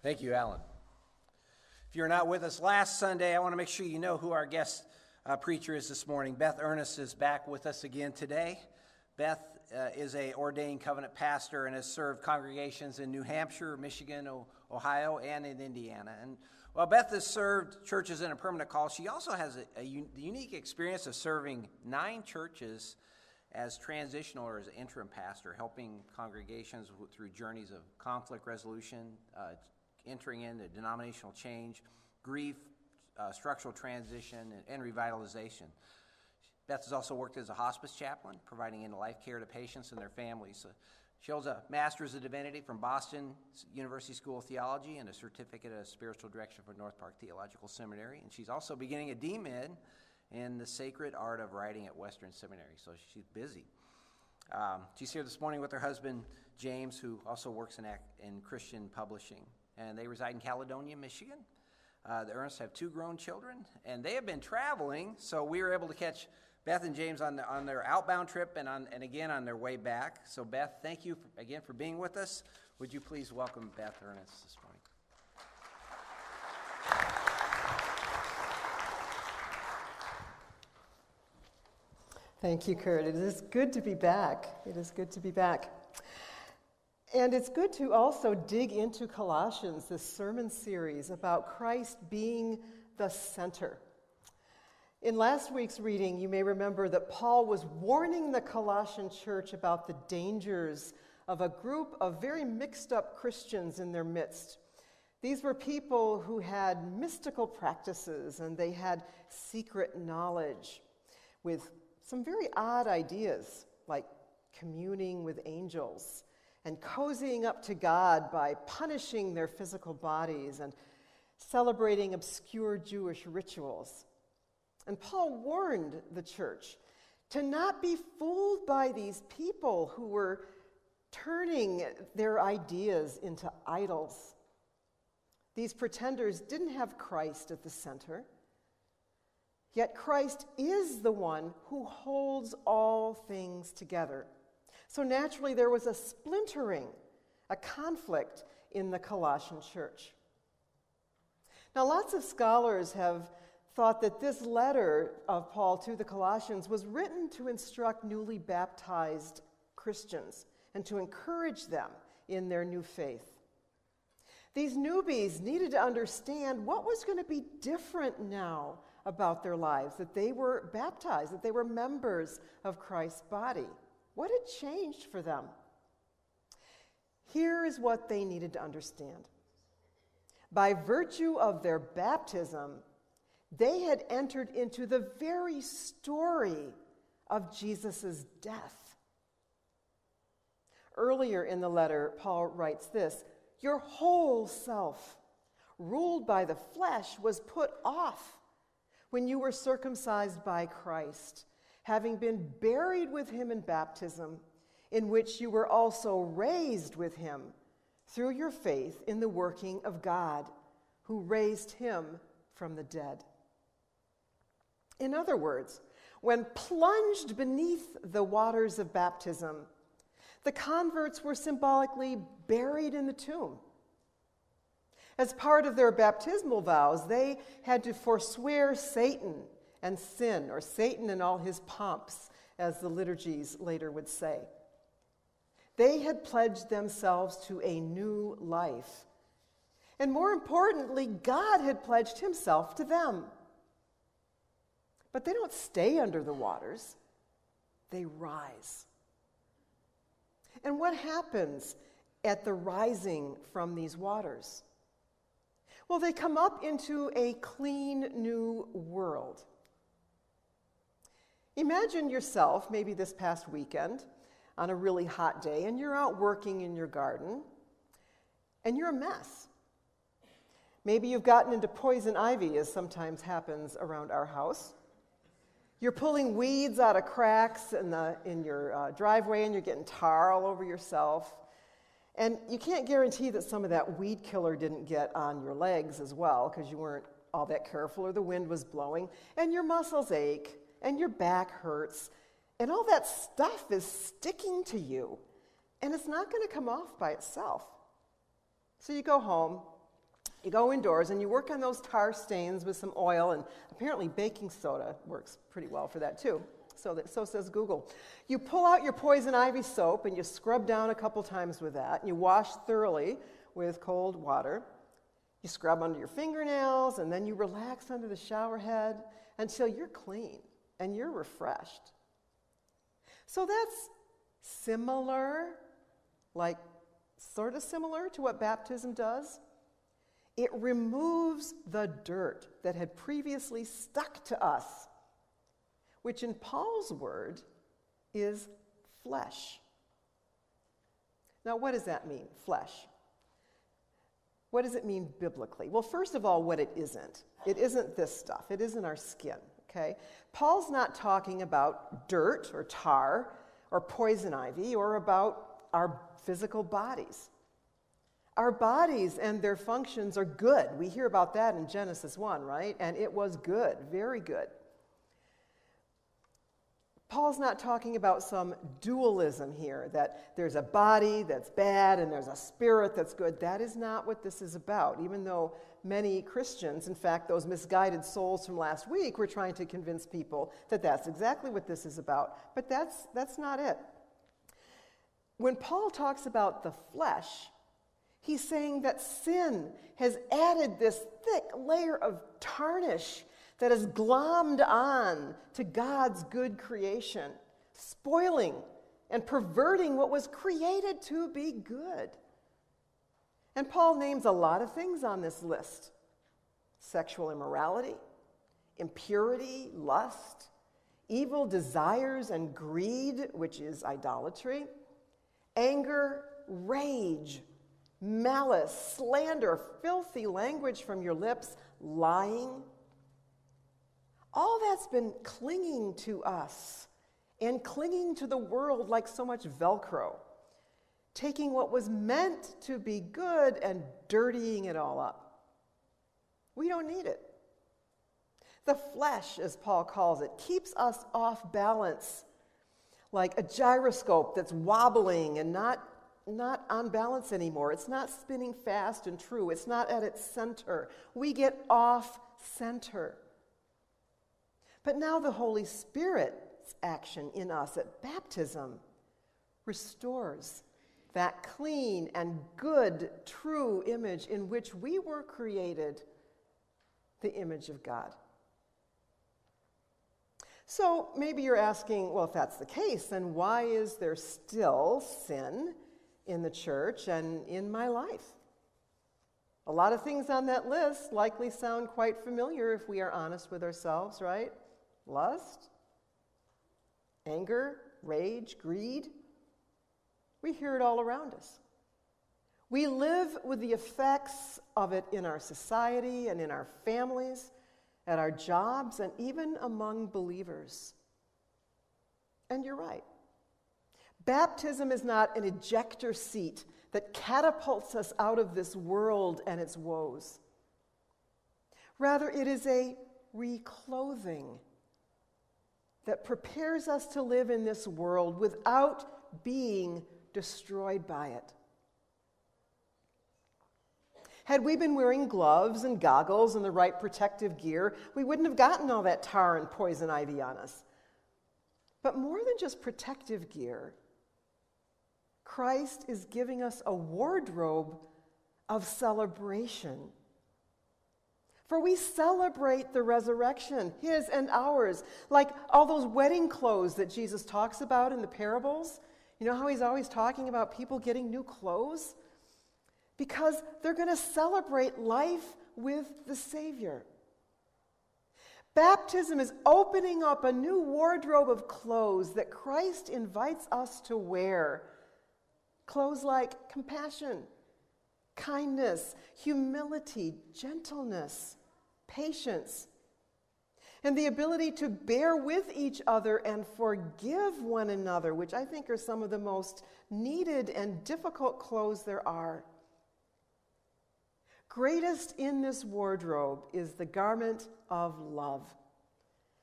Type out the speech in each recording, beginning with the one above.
Thank you, Alan. If you're not with us last Sunday, I want to make sure you know who our guest uh, preacher is this morning. Beth Ernest is back with us again today. Beth uh, is a ordained covenant pastor and has served congregations in New Hampshire, Michigan, o- Ohio, and in Indiana. And while Beth has served churches in a permanent call, she also has a, a un- unique experience of serving nine churches as transitional or as interim pastor, helping congregations through journeys of conflict resolution, uh, entering into denominational change, grief, uh, structural transition, and, and, revitalization. Beth has also worked as a hospice chaplain, providing end of life care to patients and their families. Uh, she holds a Master's of Divinity from Boston University School of Theology and a certificate of spiritual direction from North Park Theological Seminary. And she's also beginning a DMin in the sacred art of writing at Western Seminary, so she's busy. Um, she's here this morning with her husband, James, who also works in, in Christian publishing and they reside in Caledonia, Michigan. Uh, the Ernsts have two grown children, and they have been traveling, so we were able to catch Beth and James on, the, on their outbound trip and, on, and again on their way back. So, Beth, thank you for, again for being with us. Would you please welcome Beth Ernest this morning? Thank you, Kurt. It is good to be back. It is good to be back. And it's good to also dig into Colossians, this sermon series about Christ being the center. In last week's reading, you may remember that Paul was warning the Colossian church about the dangers of a group of very mixed up Christians in their midst. These were people who had mystical practices and they had secret knowledge with some very odd ideas like communing with angels and cozying up to God by punishing their physical bodies and celebrating obscure Jewish rituals. And Paul warned the church to not be fooled by these people who were turning their ideas into idols. These pretenders didn't have Christ at the center. Yet Christ is the one who holds all things together. So naturally, there was a splintering, a conflict in the Colossian church. Now, lots of scholars have thought that this letter of Paul to the Colossians was written to instruct newly baptized Christians and to encourage them in their new faith. These newbies needed to understand what was going to be different now about their lives, that they were baptized, that they were members of Christ's body. What had changed for them? Here is what they needed to understand. By virtue of their baptism, they had entered into the very story of Jesus' death. Earlier in the letter, Paul writes this Your whole self, ruled by the flesh, was put off when you were circumcised by Christ having been buried with him in baptism, in which you were also raised with him through your faith in the working of God, who raised him from the dead. In other words, when plunged beneath the waters of baptism, the converts were symbolically buried in the tomb. As part of their baptismal vows, they had to forswear Satan and sin, or Satan and all his pomps, as the liturgies later would say. They had pledged themselves to a new life. And more importantly, God had pledged himself to them. But they don't stay under the waters, they rise. And what happens at the rising from these waters? Well, they come up into a clean new world. Imagine yourself, maybe this past weekend, on a really hot day, and you're out working in your garden, and you're a mess. Maybe you've gotten into poison ivy, as sometimes happens around our house. You're pulling weeds out of cracks in, the, in your uh, driveway, and you're getting tar all over yourself. And you can't guarantee that some of that weed killer didn't get on your legs as well, because you weren't all that careful, or the wind was blowing, and your muscles ache and your back hurts, and all that stuff is sticking to you, and it's not going to come off by itself. So you go home, You go indoors and you work on those tar stains with some oil, and apparently baking soda works pretty well for that too. So, that, so says Google. You pull out your poison ivy soap and you scrub down a couple times with that, and you wash thoroughly with cold water. You scrub under your fingernails, and then you relax under the shower head until you're clean and you're refreshed. So that's similar, like sort of similar to what baptism does. It removes the dirt that had previously stuck to us, which in Paul's word is flesh. Now, what does that mean, flesh? What does it mean biblically? Well, first of all, what it isn't. It isn't this stuff, it isn't our skin, okay? Paul's not talking about dirt or tar or poison ivy or about our physical bodies. Our bodies and their functions are good. We hear about that in Genesis 1, right? And it was good, very good. Paul's not talking about some dualism here, that there's a body that's bad and there's a spirit that's good. That is not what this is about, even though many Christians, in fact, those misguided souls from last week, were trying to convince people that that's exactly what this is about. But that's, that's not it. When Paul talks about the flesh, He's saying that sin has added this thick layer of tarnish that is glommed on to God's good creation, spoiling and perverting what was created to be good. And Paul names a lot of things on this list sexual immorality, impurity, lust, evil desires and greed, which is idolatry, anger, rage malice, slander, filthy language from your lips, lying. All that's been clinging to us and clinging to the world like so much Velcro, taking what was meant to be good and dirtying it all up. We don't need it. The flesh, as Paul calls it, keeps us off balance, like a gyroscope that's wobbling and not not on balance anymore. It's not spinning fast and true. It's not at its center. We get off center. But now the Holy Spirit's action in us at baptism restores that clean and good, true image in which we were created, the image of God. So maybe you're asking, well, if that's the case, then why is there still sin? in the church and in my life. A lot of things on that list likely sound quite familiar if we are honest with ourselves, right? Lust, anger, rage, greed. We hear it all around us. We live with the effects of it in our society and in our families, at our jobs, and even among believers. And you're right. Baptism is not an ejector seat that catapults us out of this world and its woes. Rather, it is a reclothing that prepares us to live in this world without being destroyed by it. Had we been wearing gloves and goggles and the right protective gear, we wouldn't have gotten all that tar and poison ivy on us. But more than just protective gear, Christ is giving us a wardrobe of celebration. For we celebrate the resurrection, his and ours, like all those wedding clothes that Jesus talks about in the parables. You know how he's always talking about people getting new clothes? Because they're going to celebrate life with the Savior. Baptism is opening up a new wardrobe of clothes that Christ invites us to wear Clothes like compassion, kindness, humility, gentleness, patience, and the ability to bear with each other and forgive one another, which I think are some of the most needed and difficult clothes there are. Greatest in this wardrobe is the garment of love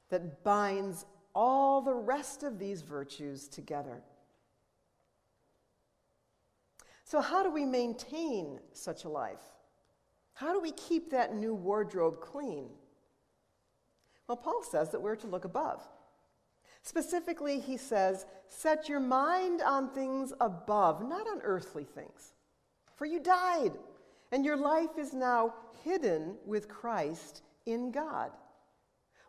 that binds all the rest of these virtues together. So, how do we maintain such a life? How do we keep that new wardrobe clean? Well, Paul says that we're to look above. Specifically, he says, Set your mind on things above, not on earthly things. For you died, and your life is now hidden with Christ in God.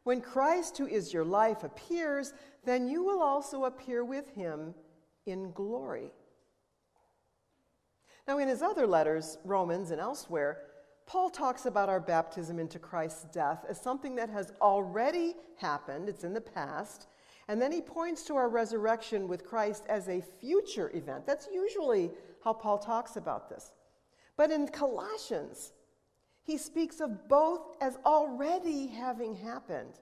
When Christ, who is your life, appears, then you will also appear with him in glory. Now, in his other letters, Romans and elsewhere, Paul talks about our baptism into Christ's death as something that has already happened, it's in the past, and then he points to our resurrection with Christ as a future event. That's usually how Paul talks about this. But in Colossians, he speaks of both as already having happened.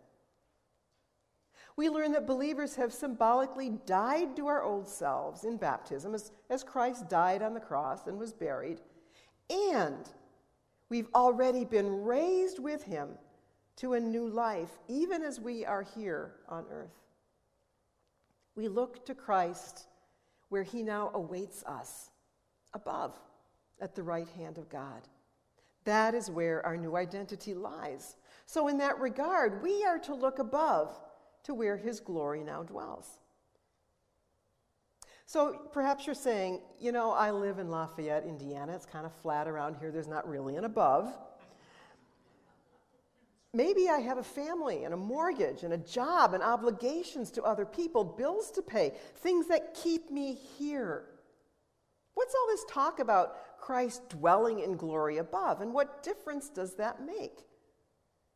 We learn that believers have symbolically died to our old selves in baptism, as, as Christ died on the cross and was buried, and We've already been raised with him to a new life, even as we are here on earth. We look to Christ where he now awaits us above at the right hand of God. That is where our new identity lies. So, in that regard, we are to look above to where his glory now dwells. So perhaps you're saying, you know, I live in Lafayette, Indiana. It's kind of flat around here. There's not really an above. Maybe I have a family and a mortgage and a job and obligations to other people, bills to pay, things that keep me here. What's all this talk about Christ dwelling in glory above? And what difference does that make?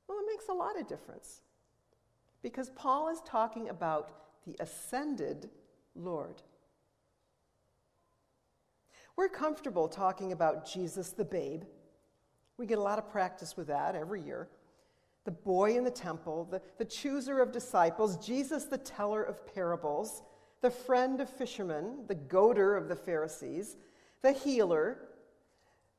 Well, it makes a lot of difference. Because Paul is talking about the ascended Lord. We're comfortable talking about Jesus the babe. We get a lot of practice with that every year. The boy in the temple, the, the chooser of disciples, Jesus the teller of parables, the friend of fishermen, the goader of the Pharisees, the healer,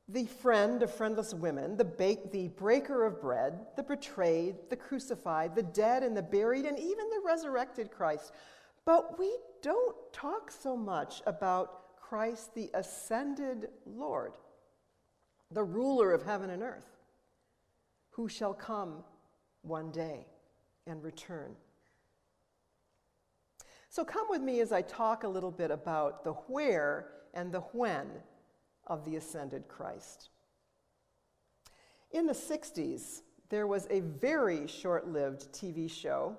the friend of friendless women, the, ba- the breaker of bread, the betrayed, the crucified, the dead and the buried, and even the resurrected Christ. But we don't talk so much about Christ, the ascended Lord, the ruler of heaven and earth, who shall come one day and return. So come with me as I talk a little bit about the where and the when of the ascended Christ. In the 60s, there was a very short lived TV show,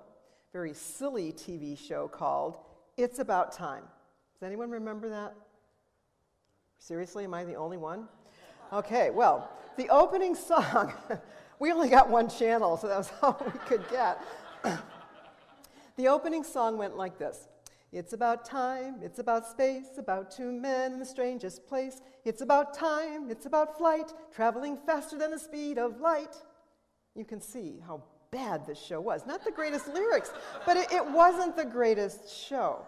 very silly TV show called It's About Time. Does anyone remember that? Seriously, am I the only one? Okay, well, the opening song, we only got one channel, so that was all we could get. the opening song went like this It's about time, it's about space, about two men in the strangest place. It's about time, it's about flight, traveling faster than the speed of light. You can see how bad this show was. Not the greatest lyrics, but it, it wasn't the greatest show.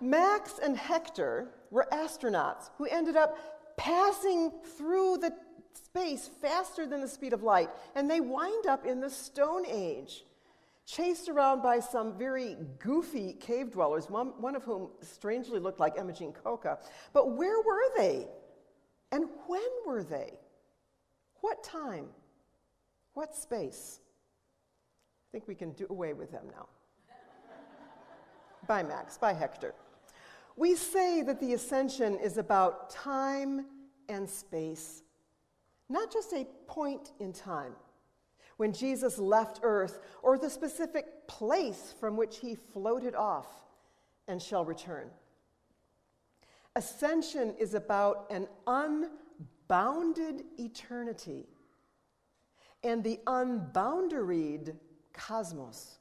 Max and Hector were astronauts who ended up passing through the space faster than the speed of light, and they wind up in the Stone Age, chased around by some very goofy cave dwellers, one, of whom strangely looked like Imogene Coca. But where were they? And when were they? What time? What space? I think we can do away with them now. Bye, Max. Bye, Hector. We say that the ascension is about time and space, not just a point in time when Jesus left earth or the specific place from which he floated off and shall return. Ascension is about an unbounded eternity and the unboundaried cosmos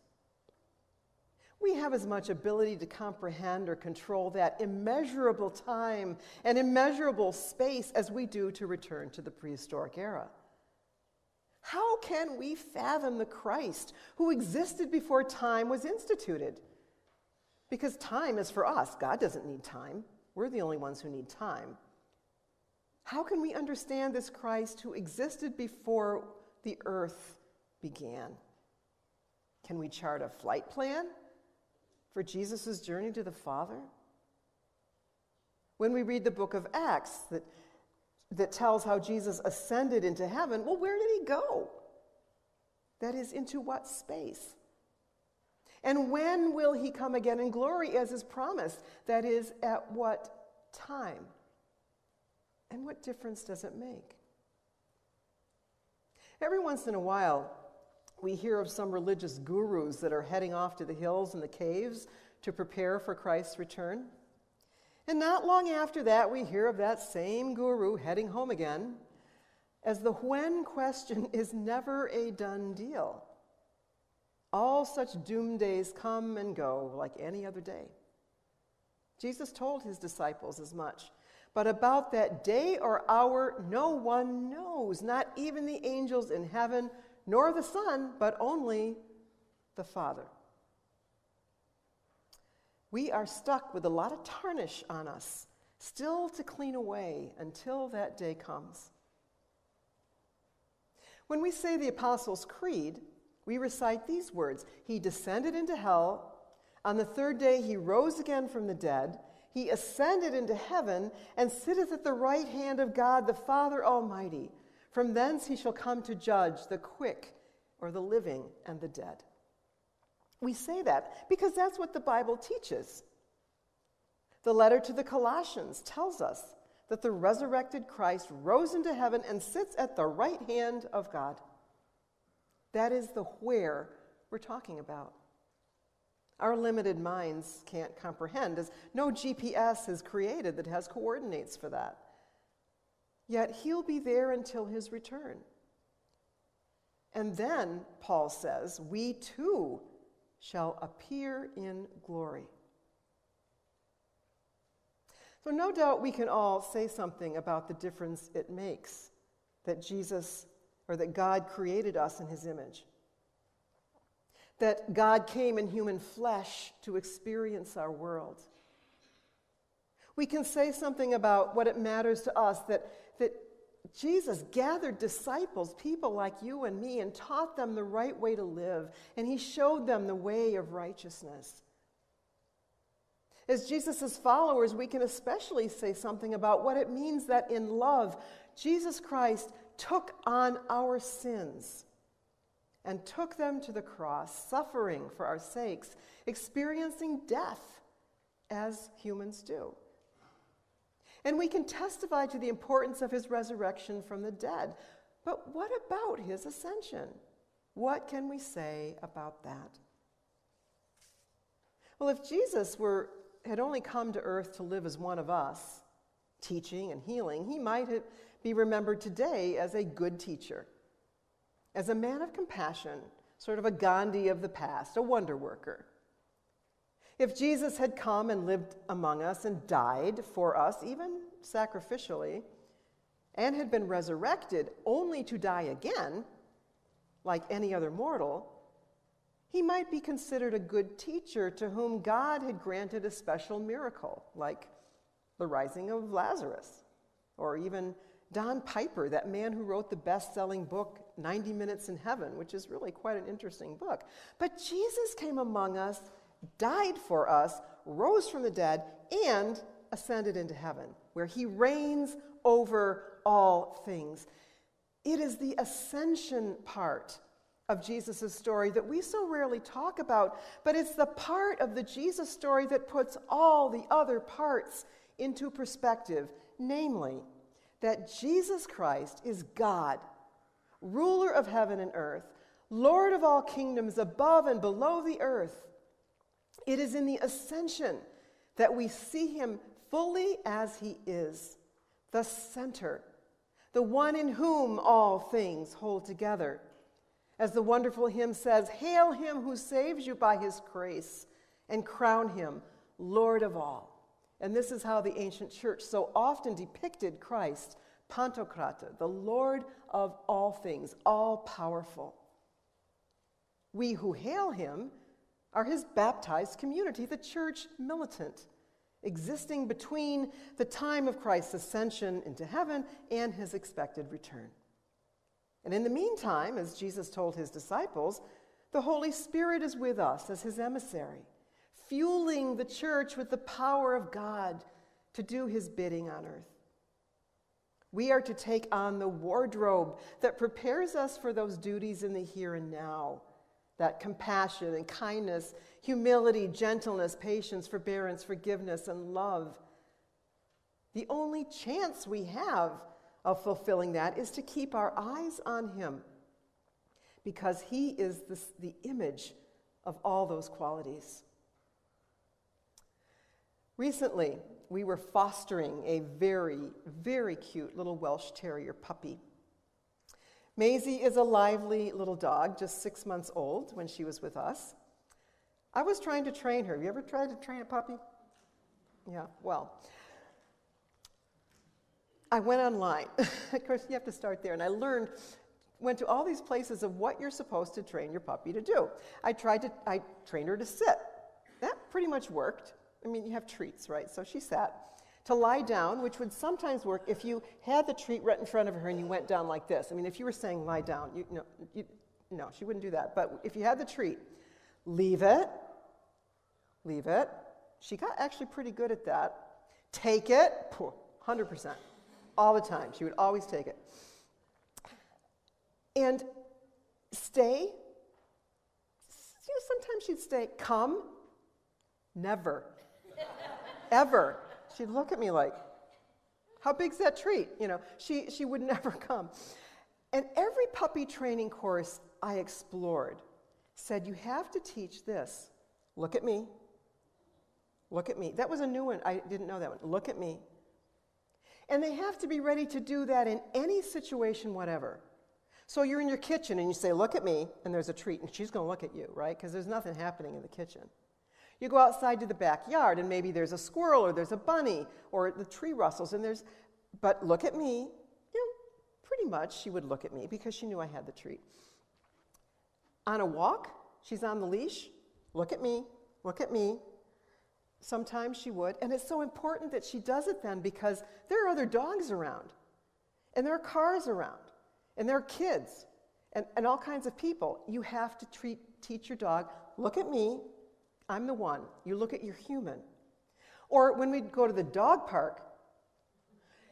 we have as much ability to comprehend or control that immeasurable time and immeasurable space as we do to return to the prehistoric era. How can we fathom the Christ who existed before time was instituted? Because time is for us. God doesn't need time. We're the only ones who need time. How can we understand this Christ who existed before the earth began? Can we chart a flight plan? For Jesus' journey to the Father? When we read the book of Acts, that that tells how Jesus ascended into heaven, well, where did he go? That is, into what space? And when will he come again in glory as is promised? That is, at what time? And what difference does it make? Every once in a while, we hear of some religious gurus that are heading off to the hills and the caves to prepare for Christ's return. And not long after that, we hear of that same guru heading home again, as the when question is never a done deal. All such doom days come and go like any other day. Jesus told his disciples as much. But about that day or hour, no one knows, not even the angels in heaven, nor the Son, but only the Father. We are stuck with a lot of tarnish on us, still to clean away until that day comes. When we say the Apostles' Creed, we recite these words He descended into hell. On the third day, he rose again from the dead. He ascended into heaven and sitteth at the right hand of God the Father Almighty. From thence he shall come to judge the quick or the living and the dead. We say that because that's what the Bible teaches. The letter to the Colossians tells us that the resurrected Christ rose into heaven and sits at the right hand of God. That is the where we're talking about. Our limited minds can't comprehend, as no GPS is created that has coordinates for that. Yet he'll be there until his return. And then, Paul says, we too shall appear in glory. So, no doubt we can all say something about the difference it makes that Jesus or that God created us in his image. That God came in human flesh to experience our world. We can say something about what it matters to us that, that Jesus gathered disciples, people like you and me, and taught them the right way to live, and he showed them the way of righteousness. As Jesus' followers, we can especially say something about what it means that in love, Jesus Christ took on our sins and took them to the cross, suffering for our sakes, experiencing death as humans do. And we can testify to the importance of his resurrection from the dead. But what about his ascension? What can we say about that? Well, if Jesus were, had only come to earth to live as one of us, teaching and healing, he might be remembered today as a good teacher, as a man of compassion, sort of a Gandhi of the past, a wonder worker. If Jesus had come and lived among us and died for us, even sacrificially, and had been resurrected only to die again, like any other mortal, he might be considered a good teacher to whom God had granted a special miracle, like the rising of Lazarus, or even Don Piper, that man who wrote the best selling book, 90 Minutes in Heaven, which is really quite an interesting book. But Jesus came among us died for us, rose from the dead, and ascended into heaven, where he reigns over all things. It is the ascension part of Jesus' story that we so rarely talk about, but it's the part of the Jesus story that puts all the other parts into perspective, namely, that Jesus Christ is God, ruler of heaven and earth, Lord of all kingdoms above and below the earth it is in the ascension that we see him fully as he is, the center, the one in whom all things hold together. As the wonderful hymn says, Hail him who saves you by his grace, and crown him Lord of all. And this is how the ancient church so often depicted Christ, Pantocrator, the Lord of all things, all powerful. We who hail him are his baptized community, the church militant, existing between the time of Christ's ascension into heaven and his expected return. And in the meantime, as Jesus told his disciples, the Holy Spirit is with us as his emissary, fueling the church with the power of God to do his bidding on earth. We are to take on the wardrobe that prepares us for those duties in the here and now that compassion and kindness, humility, gentleness, patience, forbearance, forgiveness, and love. The only chance we have of fulfilling that is to keep our eyes on Him because He is the, the image of all those qualities. Recently, we were fostering a very, very cute little Welsh Terrier puppy. Maisie is a lively little dog, just six months old when she was with us. I was trying to train her. Have you ever tried to train a puppy? Yeah, well, I went online. of course, you have to start there. And I learned, went to all these places of what you're supposed to train your puppy to do. I tried to, I trained her to sit. That pretty much worked. I mean, you have treats, right? So she sat. To lie down, which would sometimes work if you had the treat right in front of her and you went down like this. I mean, if you were saying lie down, you, no, you, no, she wouldn't do that. But if you had the treat, leave it, leave it. She got actually pretty good at that. Take it, 100%. All the time. She would always take it. And stay. You know, sometimes she'd stay. Come. Never. Ever. She'd look at me like, how big's that treat? You know, she, she would never come. And every puppy training course I explored said, you have to teach this. Look at me. Look at me. That was a new one. I didn't know that one. Look at me. And they have to be ready to do that in any situation, whatever. So you're in your kitchen and you say, Look at me, and there's a treat, and she's going to look at you, right? Because there's nothing happening in the kitchen. You go outside to the backyard, and maybe there's a squirrel, or there's a bunny, or the tree rustles, and there's, but look at me. You know, pretty much she would look at me because she knew I had the treat. On a walk, she's on the leash. Look at me, look at me. Sometimes she would. And it's so important that she does it then because there are other dogs around, and there are cars around, and there are kids, and, and all kinds of people. You have to treat, teach your dog, look at me, I'm the one. You look at your human. Or when we go to the dog park,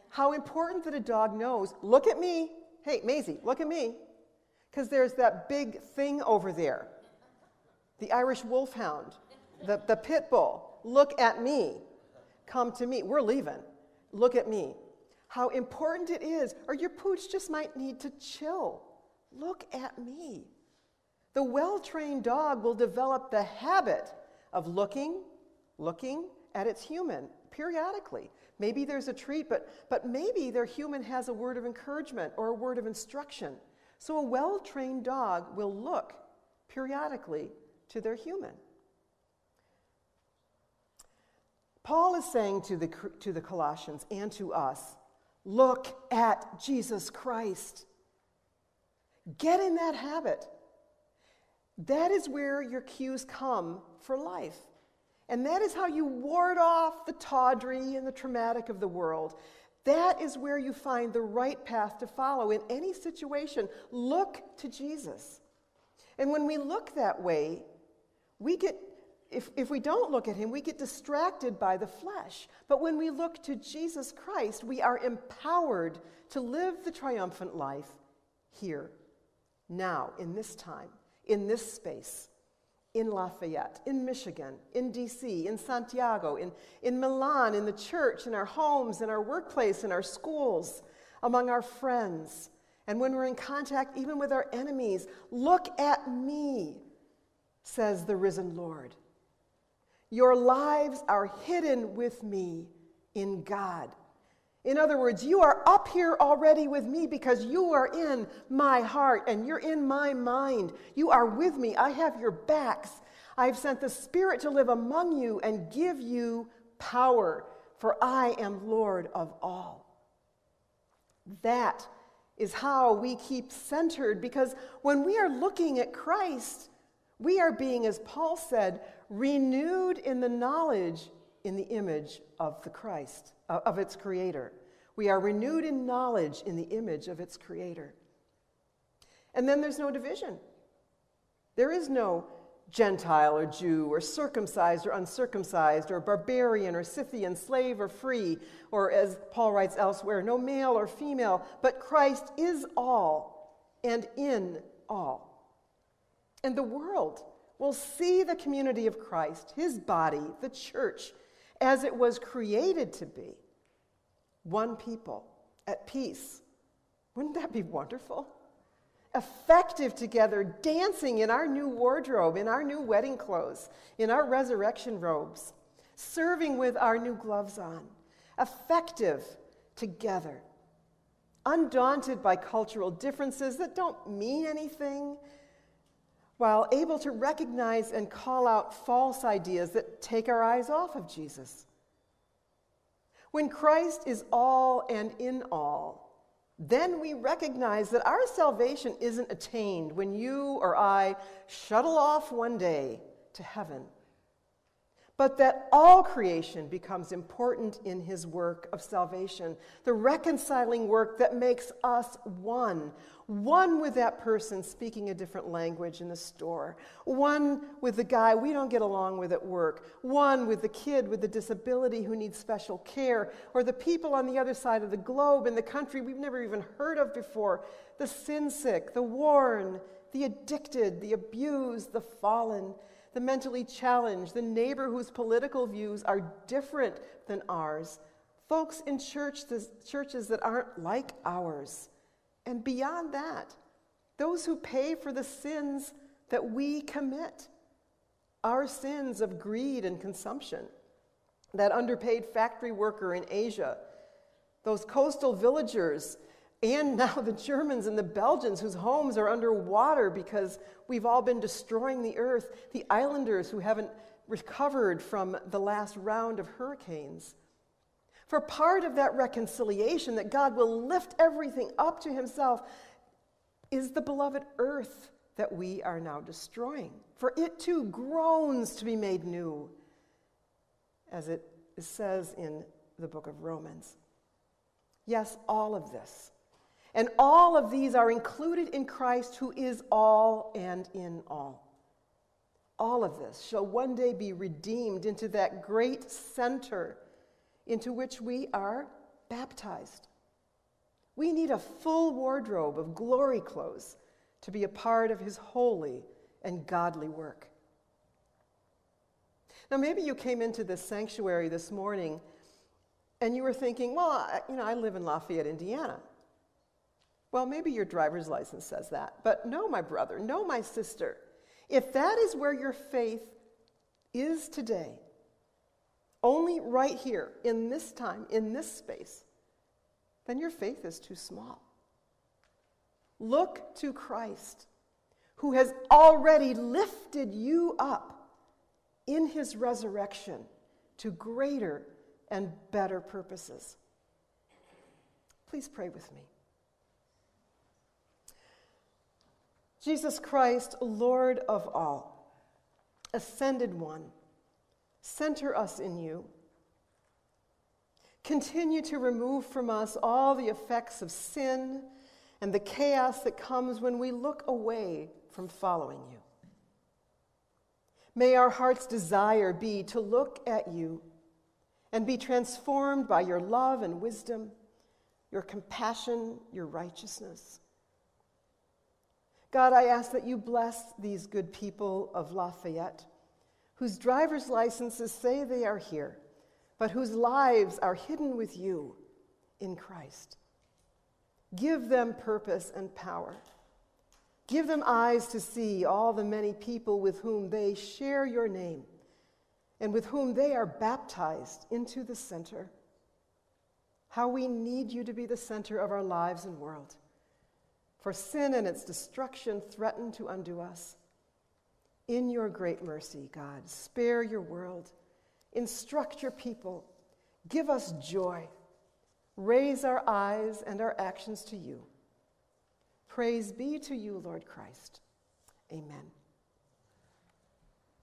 how important that a dog knows, look at me. Hey, Maisie, look at me. Because there's that big thing over there the Irish wolfhound, the, the pit bull. Look at me. Come to me. We're leaving. Look at me. How important it is. Or your pooch just might need to chill. Look at me. The well trained dog will develop the habit of looking, looking at its human periodically. Maybe there's a treat, but, but maybe their human has a word of encouragement or a word of instruction. So a well trained dog will look periodically to their human. Paul is saying to the, to the Colossians and to us look at Jesus Christ. Get in that habit. That is where your cues come for life. And that is how you ward off the tawdry and the traumatic of the world. That is where you find the right path to follow in any situation. Look to Jesus. And when we look that way, we get if, if we don't look at him, we get distracted by the flesh. But when we look to Jesus Christ, we are empowered to live the triumphant life here, now, in this time, in this space, in Lafayette, in Michigan, in DC, in Santiago, in, in Milan, in the church, in our homes, in our workplace, in our schools, among our friends. And when we're in contact even with our enemies, look at me, says the risen Lord. Your lives are hidden with me in God. In other words, you are up here already with me because you are in my heart and you're in my mind. You are with me. I have your backs. I've sent the Spirit to live among you and give you power, for I am Lord of all. That is how we keep centered because when we are looking at Christ, we are being, as Paul said, renewed in the knowledge in the image of the Christ, uh, of its creator. We are renewed in knowledge in the image of its creator. And then there's no division. There is no Gentile or Jew, or circumcised or uncircumcised, or barbarian or Scythian, slave or free, or as Paul writes elsewhere, no male or female, but Christ is all and in all. And the world will see the community of Christ, his body, the church, as it was created to be one people at peace. Wouldn't that be wonderful? effective together, dancing in our new wardrobe, in our new wedding clothes, in our resurrection robes, serving with our new gloves on, effective together, undaunted by cultural differences that don't mean anything, while able to recognize and call out false ideas that take our eyes off of Jesus. When Christ is all and in all, then we recognize that our salvation isn't attained when you or I shuttle off one day to heaven, but that all creation becomes important in his work of salvation, the reconciling work that makes us one, one with that person speaking a different language in the store, one with the guy we don't get along with at work, one with the kid with the disability who needs special care, or the people on the other side of the globe in the country we've never even heard of before, the sin sick, the worn, the addicted, the abused, the fallen, the mentally challenged, the neighbor whose political views are different than ours, folks in church, churches that aren't like ours. And beyond that, those who pay for the sins that we commit our sins of greed and consumption, that underpaid factory worker in Asia, those coastal villagers, and now the Germans and the Belgians whose homes are underwater because we've all been destroying the earth, the islanders who haven't recovered from the last round of hurricanes. For part of that reconciliation, that God will lift everything up to himself, is the beloved earth that we are now destroying. For it too groans to be made new, as it says in the book of Romans. Yes, all of this. And all of these are included in Christ, who is all and in all. All of this shall one day be redeemed into that great center into which we are baptized. We need a full wardrobe of glory clothes to be a part of his holy and godly work. Now, maybe you came into this sanctuary this morning and you were thinking, well, you know, I live in Lafayette, Indiana. Well, maybe your driver's license says that. But no, my brother, no, my sister. If that is where your faith is today, only right here, in this time, in this space, then your faith is too small. Look to Christ, who has already lifted you up in his resurrection to greater and better purposes. Please pray with me. Jesus Christ, Lord of all, ascended one Center us in you. Continue to remove from us all the effects of sin and the chaos that comes when we look away from following you. May our heart's desire be to look at you and be transformed by your love and wisdom, your compassion, your righteousness. God, I ask that you bless these good people of Lafayette whose driver's licenses say they are here, but whose lives are hidden with you in Christ. Give them purpose and power. Give them eyes to see all the many people with whom they share your name and with whom they are baptized into the center. How we need you to be the center of our lives and world. For sin and its destruction threaten to undo us. In your great mercy, God, spare your world, instruct your people, give us joy, raise our eyes and our actions to you. Praise be to you, Lord Christ. Amen.